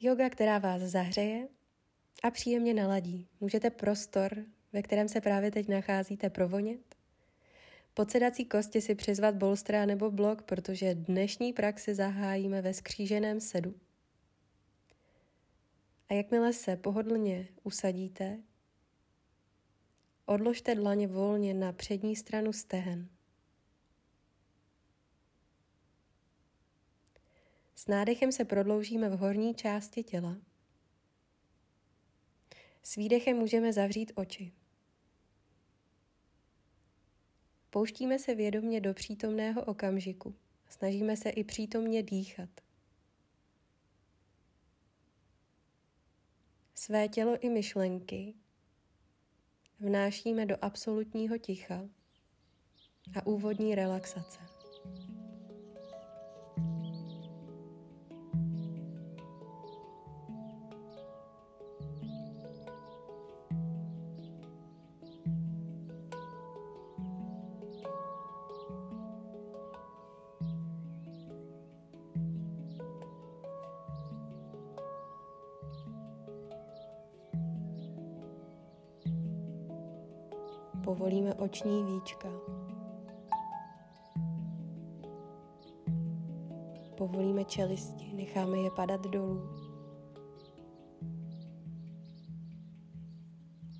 Yoga, která vás zahřeje a příjemně naladí. Můžete prostor, ve kterém se právě teď nacházíte, provonět. Pod sedací kosti si přizvat bolstra nebo blok, protože dnešní praxi zahájíme ve skříženém sedu. A jakmile se pohodlně usadíte, odložte dlaně volně na přední stranu stehen. S nádechem se prodloužíme v horní části těla. S výdechem můžeme zavřít oči. Pouštíme se vědomně do přítomného okamžiku. Snažíme se i přítomně dýchat. Své tělo i myšlenky vnášíme do absolutního ticha a úvodní relaxace. Povolíme oční víčka. Povolíme čelisti, necháme je padat dolů.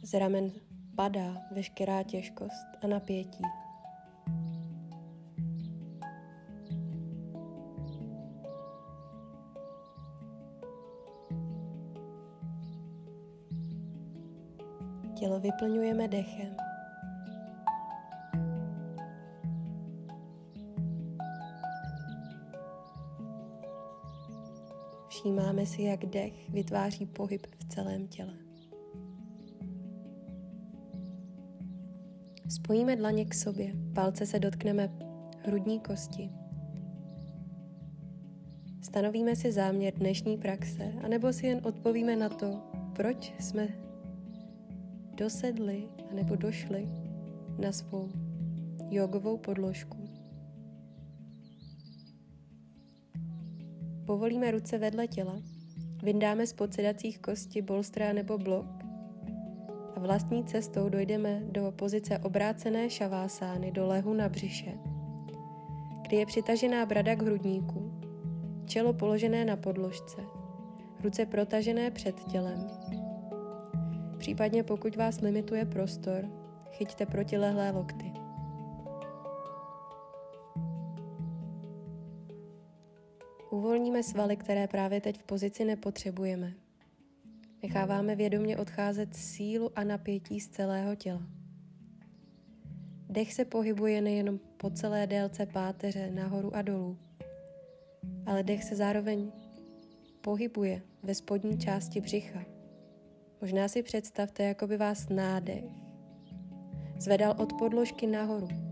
Z ramen padá veškerá těžkost a napětí. Tělo vyplňujeme dechem. Všímáme si, jak dech vytváří pohyb v celém těle. Spojíme dlaně k sobě, palce se dotkneme hrudní kosti. Stanovíme si záměr dnešní praxe, anebo si jen odpovíme na to, proč jsme dosedli anebo došli na svou jogovou podložku. Povolíme ruce vedle těla, vyndáme z podsedacích kosti bolstra nebo blok a vlastní cestou dojdeme do pozice obrácené šavásány do lehu na břiše, kdy je přitažená brada k hrudníku, čelo položené na podložce, ruce protažené před tělem. Případně pokud vás limituje prostor, chyťte protilehlé lokty. Uvolníme svaly, které právě teď v pozici nepotřebujeme. Necháváme vědomě odcházet sílu a napětí z celého těla. Dech se pohybuje nejenom po celé délce páteře nahoru a dolů, ale dech se zároveň pohybuje ve spodní části břicha. Možná si představte, jako by vás nádech zvedal od podložky nahoru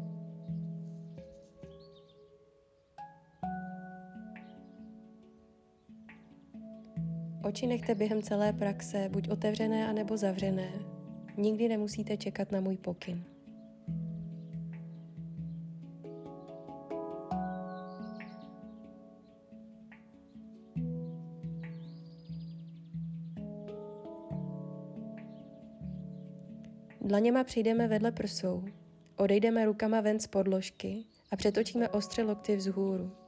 Oči nechte během celé praxe buď otevřené, anebo zavřené. Nikdy nemusíte čekat na můj pokyn. Dlaněma přijdeme vedle prsou, odejdeme rukama ven z podložky a přetočíme ostře lokty vzhůru.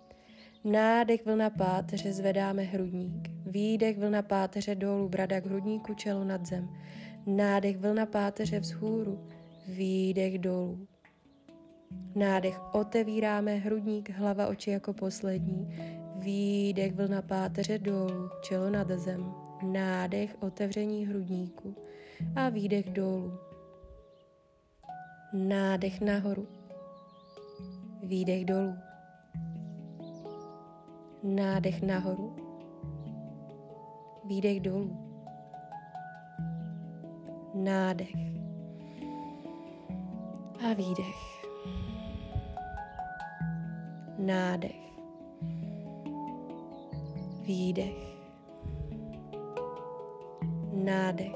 Nádech vlna páteře zvedáme hrudník. Výdech vlna páteře dolů, brada k hrudníku, čelo nad zem. Nádech vlna páteře vzhůru, výdech dolů. Nádech otevíráme hrudník, hlava, oči jako poslední. Výdech vlna páteře dolů, čelo nad zem. Nádech otevření hrudníku a výdech dolů. Nádech nahoru. Výdech dolů. Nádech nahoru. Výdech dolů. Nádech. A výdech. Nádech. Výdech. Nádech.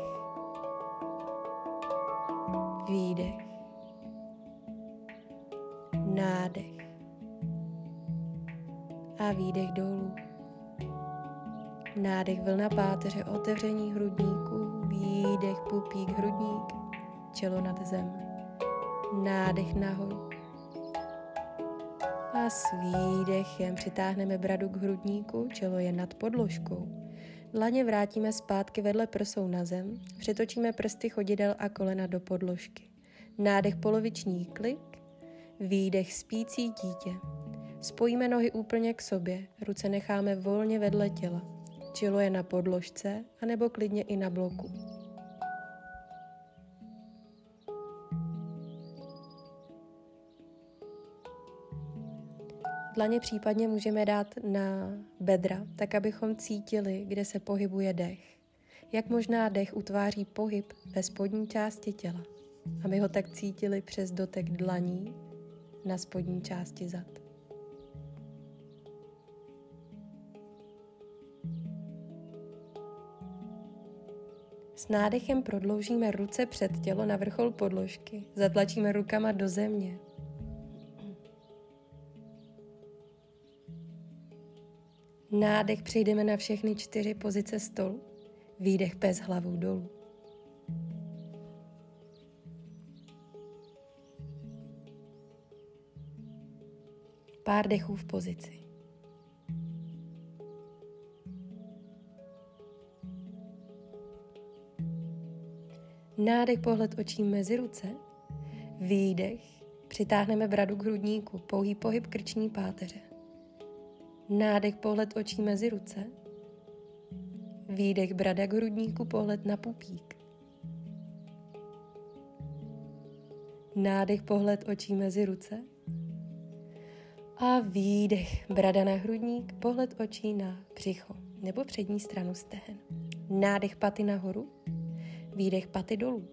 Výdech. Nádech a výdech dolů. Nádech vlna páteře, otevření hrudníku, výdech pupík, hrudník, čelo nad zem. Nádech nahoru. A s výdechem přitáhneme bradu k hrudníku, čelo je nad podložkou. Dlaně vrátíme zpátky vedle prsou na zem, přetočíme prsty chodidel a kolena do podložky. Nádech poloviční klik, výdech spící dítě. Spojíme nohy úplně k sobě, ruce necháme volně vedle těla. Čilo je na podložce, anebo klidně i na bloku. Dlaně případně můžeme dát na bedra, tak abychom cítili, kde se pohybuje dech. Jak možná dech utváří pohyb ve spodní části těla. A my ho tak cítili přes dotek dlaní na spodní části zad. S nádechem prodloužíme ruce před tělo na vrchol podložky. Zatlačíme rukama do země. Nádech přejdeme na všechny čtyři pozice stolu. Výdech pes hlavou dolů. Pár dechů v pozici. Nádech pohled očí mezi ruce. Výdech. Přitáhneme bradu k hrudníku. Pouhý pohyb krční páteře. Nádech pohled očí mezi ruce. Výdech brada k hrudníku, pohled na pupík. Nádech pohled očí mezi ruce. A výdech brada na hrudník, pohled očí na břicho nebo přední stranu stehen. Nádech paty nahoru, výdech paty dolů.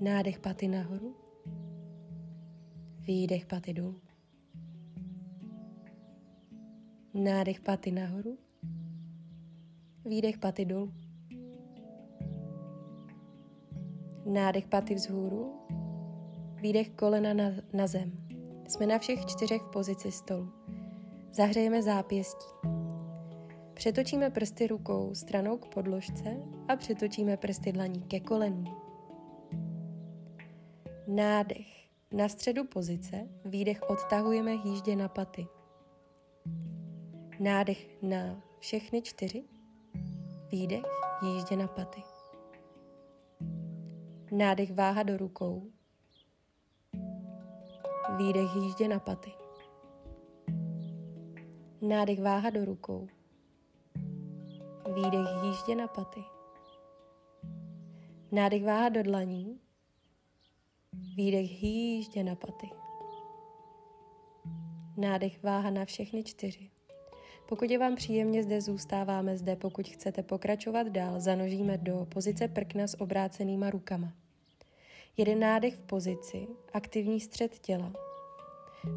Nádech paty nahoru, výdech paty dolů. Nádech paty nahoru, výdech paty dolů. Nádech paty vzhůru, výdech kolena na, na zem. Jsme na všech čtyřech v pozici stolu. Zahřejeme zápěstí. Přetočíme prsty rukou stranou k podložce a přetočíme prsty dlaní ke kolenu. Nádech. Na středu pozice, výdech odtahujeme hýždě na paty. Nádech na všechny čtyři, výdech jíždě na paty. Nádech váha do rukou, výdech jíždě na paty. Nádech váha do rukou, výdech jíždě na paty. Nádech váha do dlaní, výdech jíždě na paty. Nádech váha na všechny čtyři. Pokud je vám příjemně, zde zůstáváme zde. Pokud chcete pokračovat dál, zanožíme do pozice prkna s obrácenýma rukama. Jeden nádech v pozici, aktivní střed těla.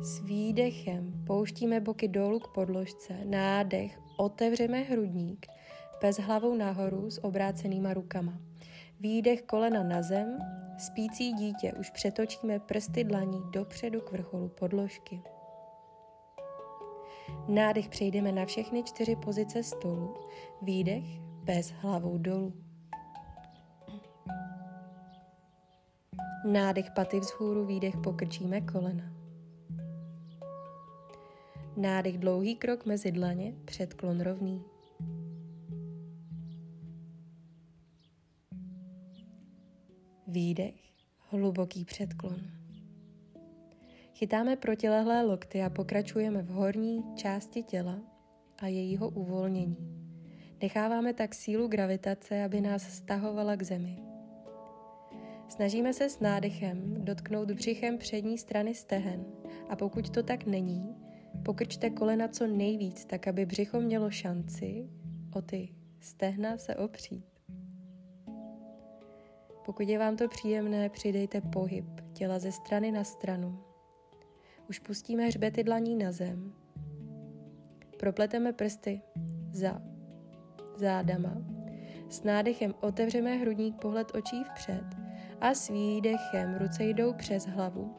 S výdechem pouštíme boky dolů k podložce, nádech, otevřeme hrudník, pes hlavou nahoru s obrácenýma rukama. Výdech kolena na zem, spící dítě už přetočíme prsty dlaní dopředu k vrcholu podložky. Nádech přejdeme na všechny čtyři pozice stolu. Výdech bez hlavou dolů. Nádech paty vzhůru, výdech pokrčíme kolena. Nádech dlouhý krok mezi dlaně, předklon rovný. Výdech, hluboký předklon. Chytáme protilehlé lokty a pokračujeme v horní části těla a jejího uvolnění. Necháváme tak sílu gravitace, aby nás stahovala k zemi. Snažíme se s nádechem dotknout břichem přední strany stehen a pokud to tak není, pokrčte kolena co nejvíc, tak aby břicho mělo šanci o ty stehna se opřít. Pokud je vám to příjemné, přidejte pohyb těla ze strany na stranu už pustíme hřbety dlaní na zem. Propleteme prsty za zádama. S nádechem otevřeme hrudník pohled očí vpřed a s výdechem ruce jdou přes hlavu.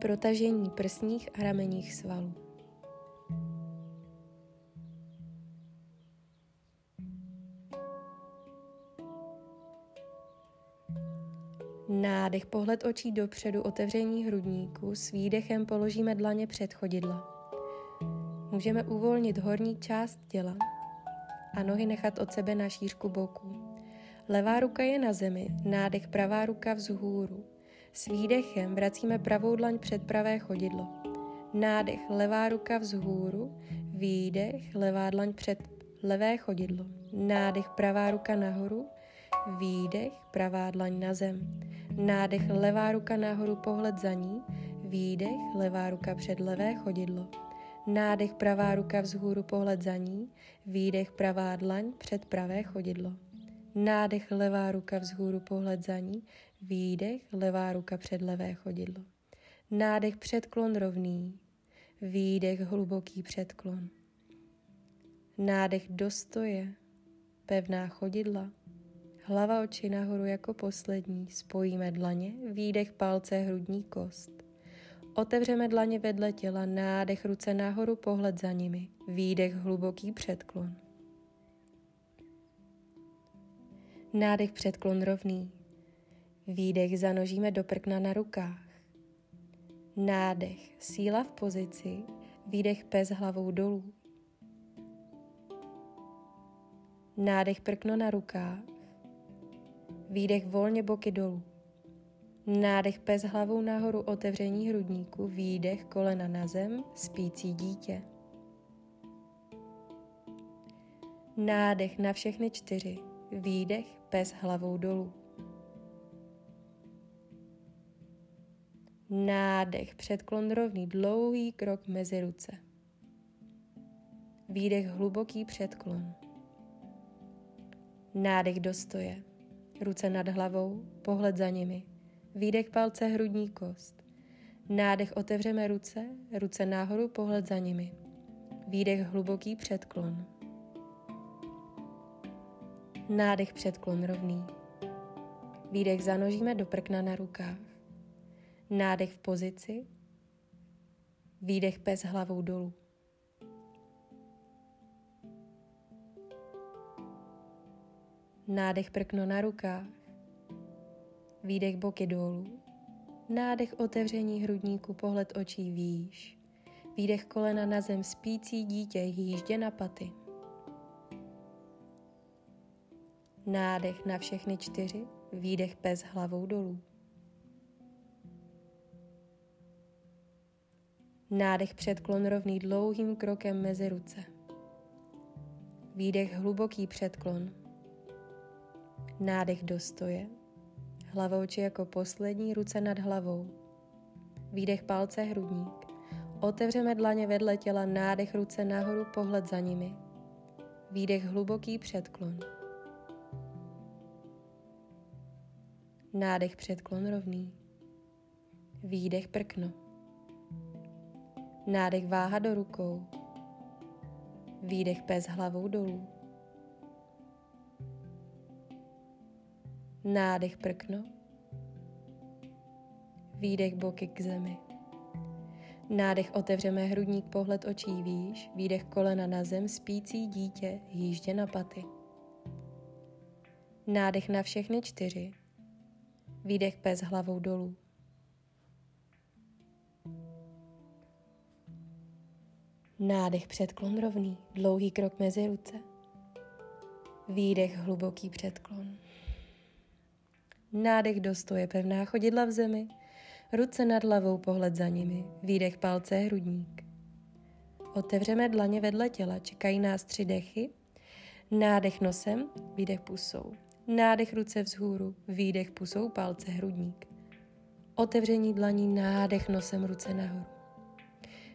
Protažení prsních a ramenních svalů. Nádech, pohled očí dopředu, otevření hrudníku, s výdechem položíme dlaně před chodidla. Můžeme uvolnit horní část těla a nohy nechat od sebe na šířku boku. Levá ruka je na zemi, nádech pravá ruka vzhůru. S výdechem vracíme pravou dlaň před pravé chodidlo. Nádech levá ruka vzhůru, výdech levá dlaň před levé chodidlo. Nádech pravá ruka nahoru, výdech pravá dlaň na zem. Nádech levá ruka nahoru, pohled za ní, výdech levá ruka před levé chodidlo. Nádech pravá ruka vzhůru, pohled za ní, výdech pravá dlaň před pravé chodidlo. Nádech levá ruka vzhůru, pohled za ní, výdech levá ruka před levé chodidlo. Nádech předklon rovný, výdech hluboký předklon. Nádech dostoje, pevná chodidla, hlava oči nahoru jako poslední, spojíme dlaně, výdech palce, hrudní kost. Otevřeme dlaně vedle těla, nádech ruce nahoru, pohled za nimi, výdech hluboký předklon. Nádech předklon rovný. Výdech zanožíme do prkna na rukách. Nádech, síla v pozici, výdech pes hlavou dolů. Nádech prkno na rukách. Výdech volně boky dolů. Nádech pes hlavou nahoru otevření hrudníku, výdech kolena na zem, spící dítě. Nádech na všechny čtyři, výdech pes hlavou dolů. Nádech, předklon rovný, dlouhý krok mezi ruce. Výdech, hluboký předklon. Nádech do stoje, ruce nad hlavou, pohled za nimi. Výdech palce, hrudní kost. Nádech, otevřeme ruce, ruce nahoru, pohled za nimi. Výdech, hluboký předklon. Nádech, předklon rovný. Výdech zanožíme do prkna na rukách. Nádech v pozici. Výdech pes hlavou dolů. Nádech prkno na rukách. Výdech boky dolů. Nádech otevření hrudníku, pohled očí výš. Výdech kolena na zem, spící dítě, jíždě na paty. Nádech na všechny čtyři, výdech pes hlavou dolů. Nádech předklon rovný dlouhým krokem mezi ruce. Výdech hluboký předklon. Nádech do stoje. Hlavou či jako poslední ruce nad hlavou. Výdech palce hrudník. Otevřeme dlaně vedle těla, nádech ruce nahoru, pohled za nimi. Výdech hluboký předklon. Nádech předklon rovný. Výdech prkno. Nádech váha do rukou. Výdech pes hlavou dolů. Nádech prkno. Výdech boky k zemi. Nádech otevřeme hrudník pohled očí výš, výdech kolena na zem, spící dítě, jíždě na paty. Nádech na všechny čtyři. Výdech pes hlavou dolů. Nádech předklon rovný, dlouhý krok mezi ruce. Výdech hluboký předklon. Nádech do stoje, pevná chodidla v zemi, ruce nad hlavou, pohled za nimi, výdech palce, hrudník. Otevřeme dlaně vedle těla, čekají nás tři dechy. Nádech nosem, výdech pusou. Nádech ruce vzhůru, výdech pusou, palce, hrudník. Otevření dlaní, nádech nosem, ruce nahoru.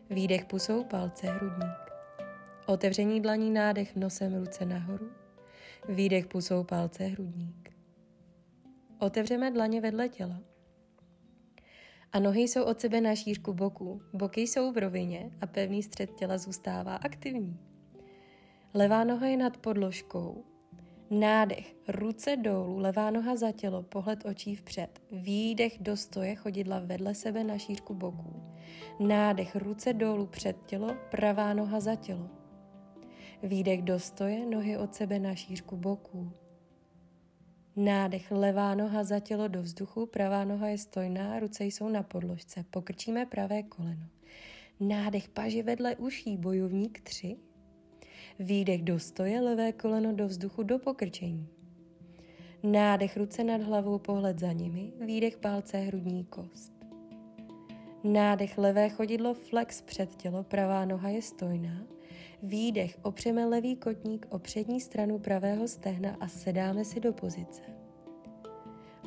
Výdech pusou, palce, hrudník. Otevření dlaní, nádech nosem, ruce nahoru. Výdech pusou, palce, hrudník. Otevřeme dlaně vedle těla. A nohy jsou od sebe na šířku boků. Boky jsou v rovině a pevný střed těla zůstává aktivní. Levá noha je nad podložkou. Nádech, ruce dolů, levá noha za tělo, pohled očí vpřed. Výdech do stoje, chodidla vedle sebe na šířku boků. Nádech, ruce dolů před tělo, pravá noha za tělo. Výdech do stoje, nohy od sebe na šířku boků. Nádech, levá noha za tělo do vzduchu, pravá noha je stojná, ruce jsou na podložce. Pokrčíme pravé koleno. Nádech, paži vedle uší, bojovník 3. Výdech do stoje, levé koleno do vzduchu do pokrčení. Nádech, ruce nad hlavou, pohled za nimi, výdech palce, hrudní kost. Nádech, levé chodidlo, flex před tělo, pravá noha je stojná. Výdech, opřeme levý kotník o přední stranu pravého stehna a sedáme si do pozice.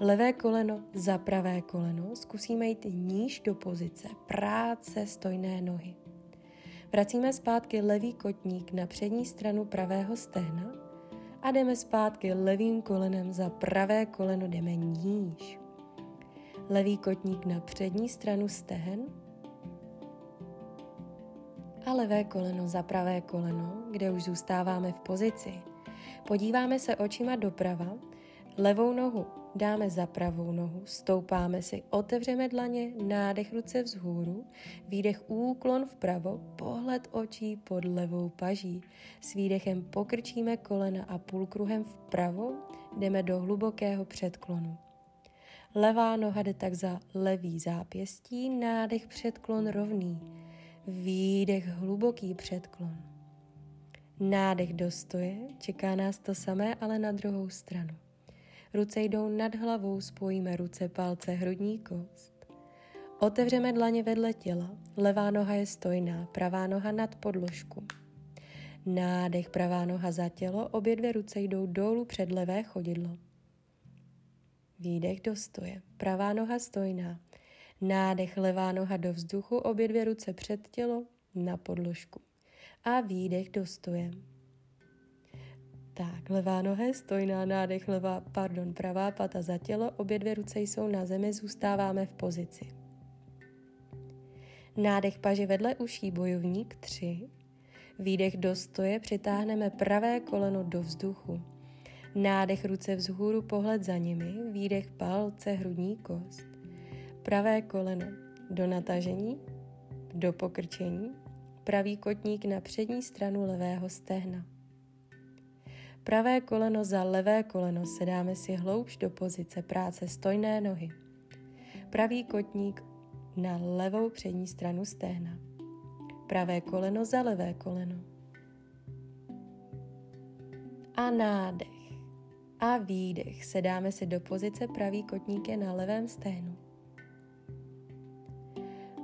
Levé koleno za pravé koleno, zkusíme jít níž do pozice, práce stojné nohy. Vracíme zpátky levý kotník na přední stranu pravého stehna a jdeme zpátky levým kolenem za pravé koleno, jdeme níž. Levý kotník na přední stranu stehen a levé koleno za pravé koleno, kde už zůstáváme v pozici. Podíváme se očima doprava, levou nohu dáme za pravou nohu, stoupáme si, otevřeme dlaně, nádech ruce vzhůru, výdech úklon vpravo, pohled očí pod levou paží. S výdechem pokrčíme kolena a půlkruhem vpravo jdeme do hlubokého předklonu. Levá noha jde tak za levý zápěstí, nádech předklon rovný, výdech hluboký předklon. Nádech do stoje, čeká nás to samé, ale na druhou stranu. Ruce jdou nad hlavou, spojíme ruce, palce, hrudní kost. Otevřeme dlaně vedle těla, levá noha je stojná, pravá noha nad podložku. Nádech, pravá noha za tělo, obě dvě ruce jdou dolů před levé chodidlo. Výdech do stoje, pravá noha stojná. Nádech, levá noha do vzduchu, obě dvě ruce před tělo, na podložku. A výdech do stoje. Tak, levá noha stojná, nádech, levá, pardon, pravá pata za tělo, obě dvě ruce jsou na zemi, zůstáváme v pozici. Nádech paži vedle uší, bojovník 3. Výdech do stoje, přitáhneme pravé koleno do vzduchu. Nádech ruce vzhůru, pohled za nimi, výdech palce, hrudní kost. Pravé koleno do natažení, do pokrčení, pravý kotník na přední stranu levého stehna. Pravé koleno za levé koleno sedáme si hloubš do pozice práce stojné nohy. Pravý kotník na levou přední stranu stehna. Pravé koleno za levé koleno. A nádech. A výdech. Sedáme si do pozice pravý kotník je na levém stehnu.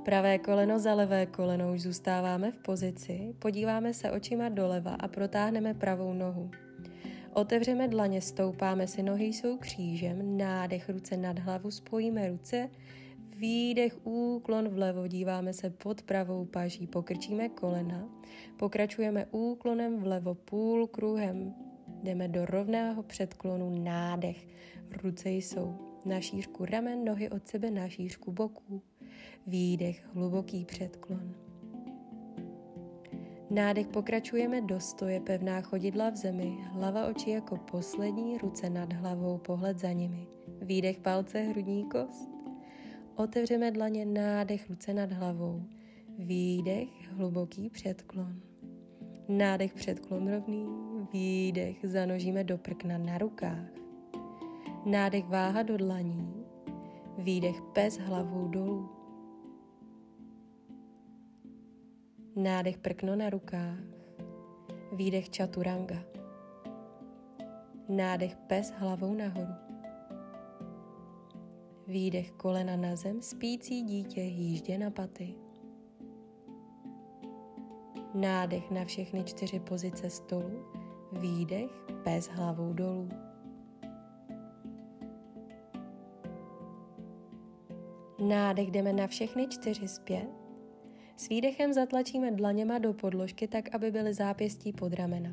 Pravé koleno za levé koleno už zůstáváme v pozici, podíváme se očima doleva a protáhneme pravou nohu. Otevřeme dlaně, stoupáme si, nohy jsou křížem, nádech, ruce nad hlavu, spojíme ruce, výdech, úklon vlevo, díváme se pod pravou paží, pokrčíme kolena, pokračujeme úklonem vlevo, půl kruhem, jdeme do rovného předklonu, nádech, ruce jsou na šířku ramen, nohy od sebe na šířku boků, výdech, hluboký předklon. Nádech pokračujeme do stoje, pevná chodidla v zemi, hlava oči jako poslední, ruce nad hlavou, pohled za nimi. Výdech palce, hrudní kost. Otevřeme dlaně, nádech, ruce nad hlavou. Výdech, hluboký předklon. Nádech, předklon rovný. Výdech, zanožíme do prkna na rukách. Nádech, váha do dlaní. Výdech, pes hlavou dolů. Nádech prkno na rukách. Výdech čaturanga. Nádech pes hlavou nahoru. Výdech kolena na zem, spící dítě jíždě na paty. Nádech na všechny čtyři pozice stolu. Výdech pes hlavou dolů. Nádech jdeme na všechny čtyři zpět s výdechem zatlačíme dlaněma do podložky tak, aby byly zápěstí pod ramena.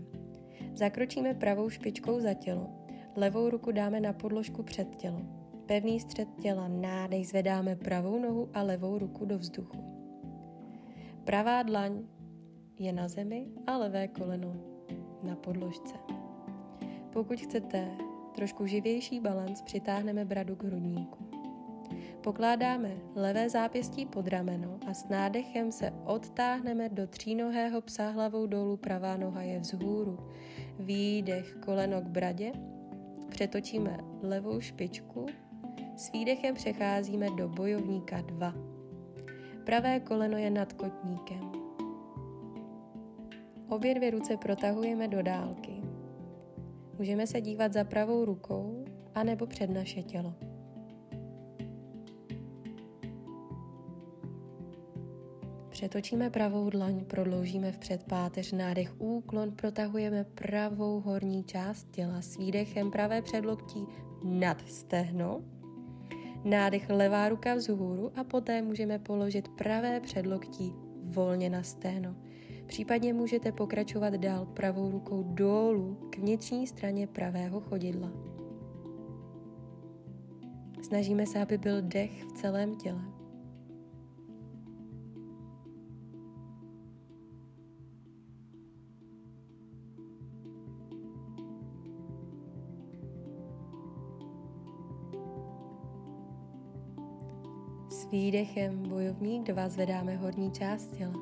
Zakročíme pravou špičkou za tělo, levou ruku dáme na podložku před tělo. Pevný střed těla, nádej, zvedáme pravou nohu a levou ruku do vzduchu. Pravá dlaň je na zemi a levé koleno na podložce. Pokud chcete trošku živější balans, přitáhneme bradu k hrudníku. Pokládáme levé zápěstí pod rameno a s nádechem se odtáhneme do třínohého psa hlavou dolů, pravá noha je vzhůru. Výdech koleno k bradě, přetočíme levou špičku, s výdechem přecházíme do bojovníka 2. Pravé koleno je nad kotníkem. Obě dvě ruce protahujeme do dálky. Můžeme se dívat za pravou rukou anebo před naše tělo. Přetočíme pravou dlaň, prodloužíme vpřed páteř, nádech úklon, protahujeme pravou horní část těla s výdechem pravé předloktí nad stehno, nádech levá ruka vzhůru a poté můžeme položit pravé předloktí volně na stehno. Případně můžete pokračovat dál pravou rukou dolů k vnitřní straně pravého chodidla. Snažíme se, aby byl dech v celém těle. S výdechem bojovník 2 zvedáme horní část těla.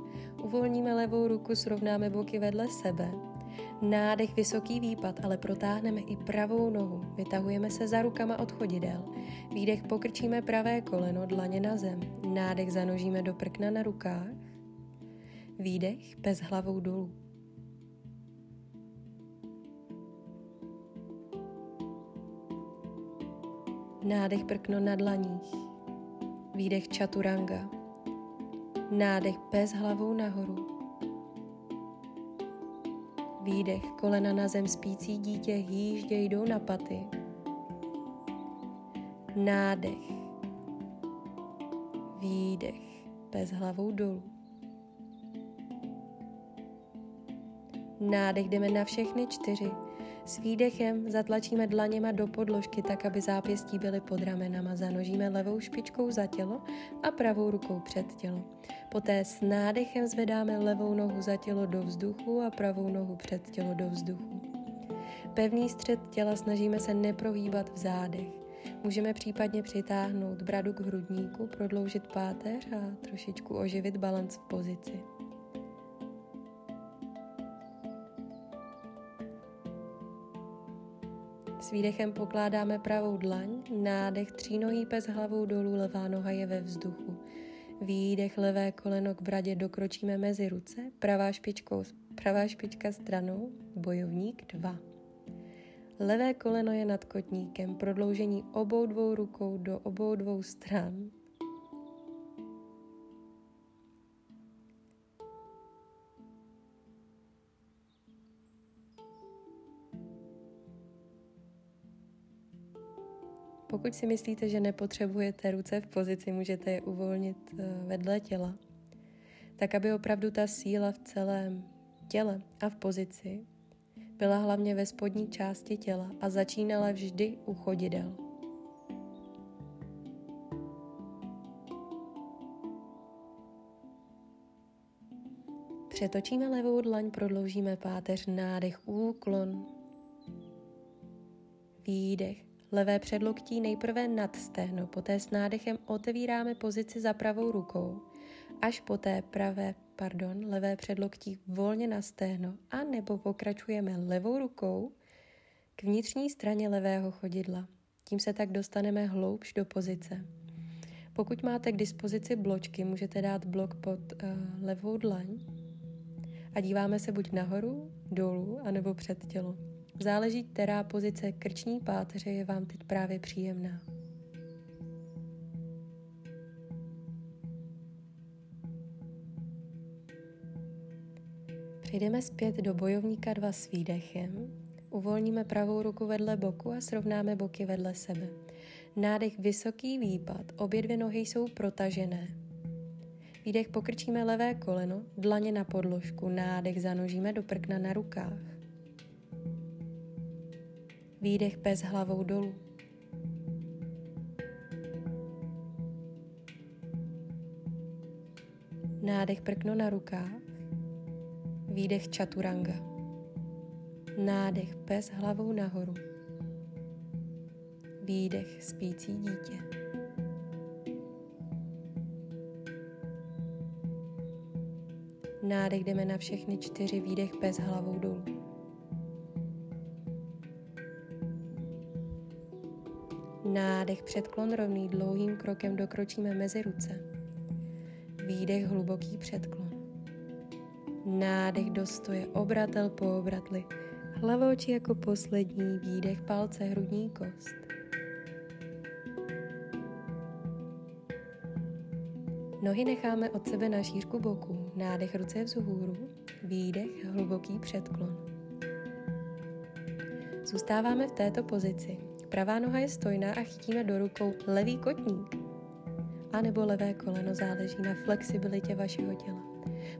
Uvolníme levou ruku, srovnáme boky vedle sebe. Nádech vysoký výpad, ale protáhneme i pravou nohu. Vytahujeme se za rukama od chodidel. Výdech pokrčíme pravé koleno, dlaně na zem. Nádech zanožíme do prkna na rukách. Výdech bez hlavou dolů. Nádech prkno na dlaních. Výdech čaturanga. Nádech bez hlavou nahoru. Výdech kolena na zem spící dítě hýždě jdou na paty. Nádech. Výdech bez hlavou dolů. Nádech jdeme na všechny čtyři. S výdechem zatlačíme dlaněma do podložky tak, aby zápěstí byly pod ramenama. Zanožíme levou špičkou za tělo a pravou rukou před tělo. Poté s nádechem zvedáme levou nohu za tělo do vzduchu a pravou nohu před tělo do vzduchu. Pevný střed těla snažíme se neprohýbat v zádech. Můžeme případně přitáhnout bradu k hrudníku, prodloužit páteř a trošičku oživit balans v pozici. Výdechem pokládáme pravou dlaň, nádech třínohý pes hlavou dolů, levá noha je ve vzduchu. Výdech levé koleno k bradě dokročíme mezi ruce, pravá, špičkou, pravá špička stranou, bojovník 2. Levé koleno je nad kotníkem, prodloužení obou dvou rukou do obou dvou stran, Pokud si myslíte, že nepotřebujete ruce v pozici, můžete je uvolnit eh, vedle těla, tak aby opravdu ta síla v celém těle a v pozici byla hlavně ve spodní části těla a začínala vždy u chodidel. Přetočíme levou dlaň, prodloužíme páteř, nádech, úklon, výdech, Levé předloktí nejprve nad stehno, poté s nádechem otevíráme pozici za pravou rukou, až poté pravé, pardon, levé předloktí volně na stehno a nebo pokračujeme levou rukou k vnitřní straně levého chodidla. Tím se tak dostaneme hloubš do pozice. Pokud máte k dispozici bločky, můžete dát blok pod uh, levou dlaň a díváme se buď nahoru, dolů, anebo před tělo. Záleží, která pozice krční páteře je vám teď právě příjemná. Přejdeme zpět do bojovníka 2 s výdechem. Uvolníme pravou ruku vedle boku a srovnáme boky vedle sebe. Nádech vysoký výpad, obě dvě nohy jsou protažené. Výdech pokrčíme levé koleno, dlaně na podložku, nádech zanožíme do prkna na rukách. Výdech bez hlavou dolů. Nádech prkno na rukách. Výdech čaturanga. Nádech bez hlavou nahoru. Výdech spící dítě. Nádech jdeme na všechny čtyři, výdech bez hlavou dolů. Nádech předklon rovný dlouhým krokem dokročíme mezi ruce. Výdech hluboký předklon. Nádech do stoje, obratel po obratli. Hlavoči jako poslední, výdech palce, hrudní kost. Nohy necháme od sebe na šířku boku, nádech ruce vzhůru, výdech hluboký předklon. Zůstáváme v této pozici. Pravá noha je stojná a chytíme do rukou levý kotník. A nebo levé koleno záleží na flexibilitě vašeho těla.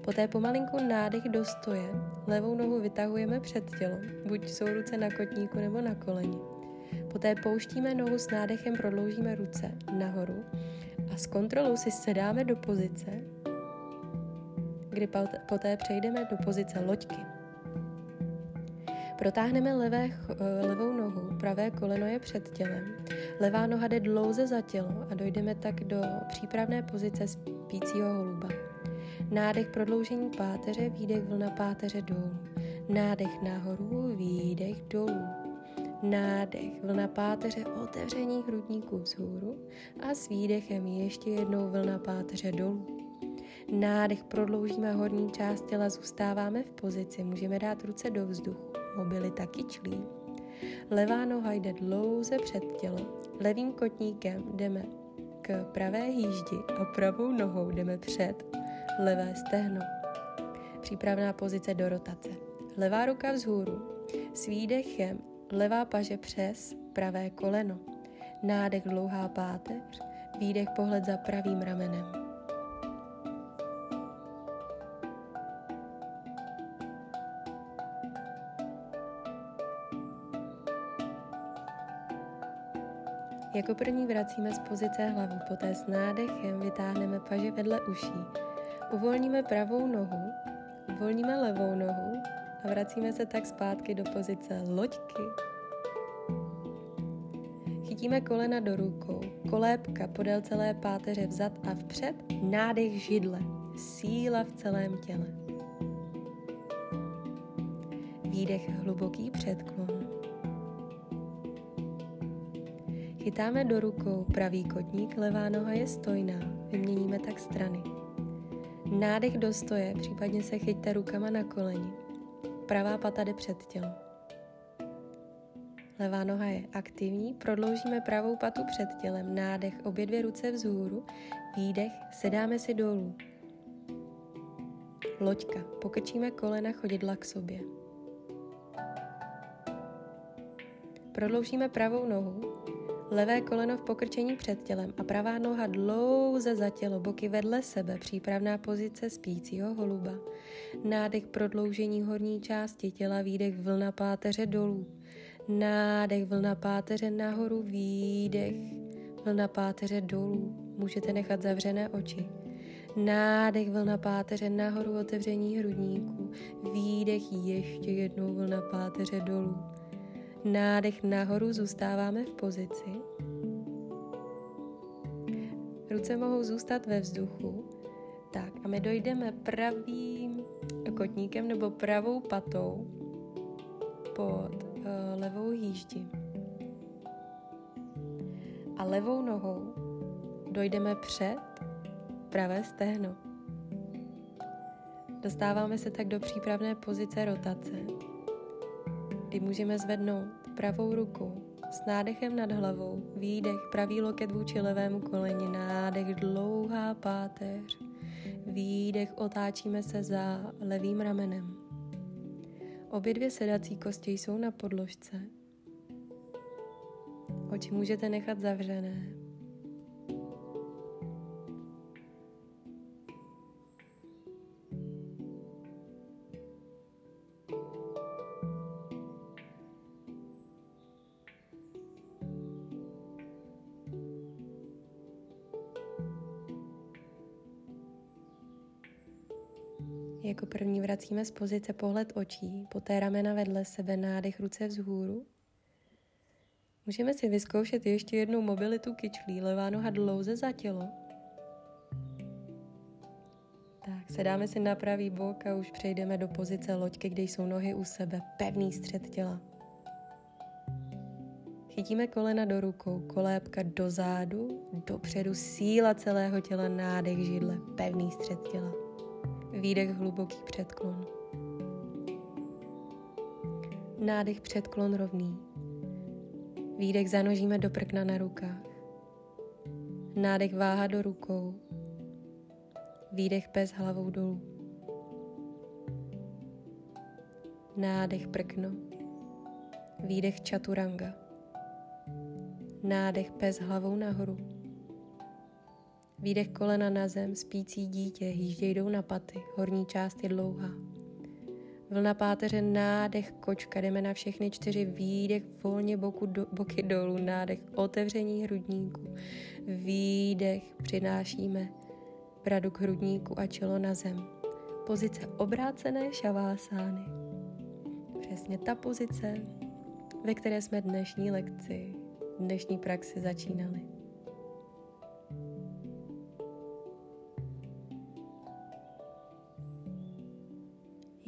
Poté pomalinku nádech do stoje, levou nohu vytahujeme před tělo, buď jsou ruce na kotníku nebo na koleni. Poté pouštíme nohu s nádechem, prodloužíme ruce nahoru a s kontrolou si sedáme do pozice, kdy poté přejdeme do pozice loďky. Protáhneme levé, eh, levou nohu, pravé koleno je před tělem, levá noha jde dlouze za tělo a dojdeme tak do přípravné pozice spícího holuba. Nádech prodloužení páteře, výdech vlna páteře dolů. Nádech nahoru, výdech dolů. Nádech, vlna páteře, otevření hrudníku vzhůru a s výdechem ještě jednou vlna páteře dolů. Nádech prodloužíme horní část těla, zůstáváme v pozici, můžeme dát ruce do vzduchu, mobilita kyčlí. Levá noha jde dlouze před tělo, levým kotníkem jdeme k pravé hýždi a pravou nohou jdeme před levé stehno. Přípravná pozice do rotace. Levá ruka vzhůru. S výdechem levá paže přes pravé koleno. Nádech dlouhá páteř, výdech pohled za pravým ramenem. Jako první vracíme z pozice hlavu, poté s nádechem vytáhneme paže vedle uší. Uvolníme pravou nohu, uvolníme levou nohu a vracíme se tak zpátky do pozice loďky. Chytíme kolena do rukou, kolébka podél celé páteře vzad a vpřed, nádech židle, síla v celém těle. Výdech hluboký předklon. Chytáme do rukou pravý kotník, levá noha je stojná, vyměníme tak strany. Nádech do stoje, případně se chyťte rukama na koleni. Pravá pata jde před tělo. Levá noha je aktivní, prodloužíme pravou patu před tělem, nádech, obě dvě ruce vzhůru, výdech, sedáme si dolů. Loďka, pokrčíme kolena chodidla k sobě. Prodloužíme pravou nohu, levé koleno v pokrčení před tělem a pravá noha dlouze za tělo, boky vedle sebe, přípravná pozice spícího holuba. Nádech prodloužení horní části těla, výdech vlna páteře dolů. Nádech vlna páteře nahoru, výdech vlna páteře dolů. Můžete nechat zavřené oči. Nádech vlna páteře nahoru, otevření hrudníku. Výdech ještě jednou vlna páteře dolů. Nádech nahoru zůstáváme v pozici. Ruce mohou zůstat ve vzduchu. Tak a my dojdeme pravým kotníkem nebo pravou patou pod uh, levou hýždi. A levou nohou dojdeme před pravé stehno. Dostáváme se tak do přípravné pozice rotace kdy můžeme zvednout pravou ruku s nádechem nad hlavou, výdech, pravý loket vůči levému koleni, nádech, dlouhá páteř, výdech, otáčíme se za levým ramenem. Obě dvě sedací kosti jsou na podložce. Oči můžete nechat zavřené. První vracíme z pozice pohled očí, poté ramena vedle sebe, nádech ruce vzhůru. Můžeme si vyzkoušet ještě jednou mobilitu kyčlí, levá noha dlouze za tělo. Tak, sedáme si na pravý bok a už přejdeme do pozice loďky, kde jsou nohy u sebe, pevný střed těla. Chytíme kolena do rukou, kolébka do zádu, dopředu, síla celého těla, nádech židle, pevný střed těla. Výdech hluboký předklon. Nádech předklon rovný. Výdech zanožíme do prkna na rukách. Nádech váha do rukou. Výdech pes hlavou dolů. Nádech prkno. Výdech čaturanga. Nádech pes hlavou nahoru. Výdech kolena na zem, spící dítě, hýžděj jdou na paty, horní část je dlouhá. Vlna páteře, nádech, kočka, jdeme na všechny čtyři, výdech, volně boku do, boky dolů, nádech, otevření hrudníku, výdech, přinášíme bradu k hrudníku a čelo na zem. Pozice obrácené šavásány. Přesně ta pozice, ve které jsme dnešní lekci, dnešní praxi začínali.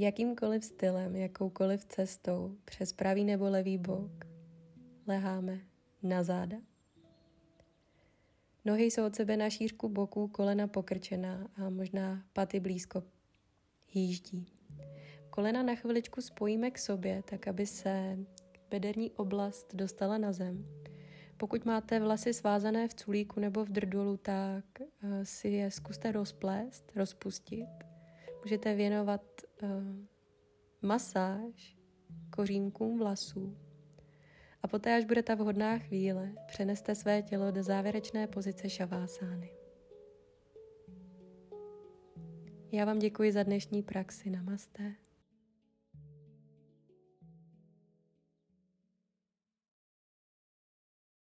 Jakýmkoliv stylem, jakoukoliv cestou, přes pravý nebo levý bok, leháme na záda. Nohy jsou od sebe na šířku boků, kolena pokrčená a možná paty blízko hýždí. Kolena na chviličku spojíme k sobě, tak aby se bederní oblast dostala na zem. Pokud máte vlasy svázané v culíku nebo v drdolu, tak eh, si je zkuste rozplést, rozpustit můžete věnovat masáž kořínkům vlasů. A poté, až bude ta vhodná chvíle, přeneste své tělo do závěrečné pozice šavásány. Já vám děkuji za dnešní praxi. Namaste.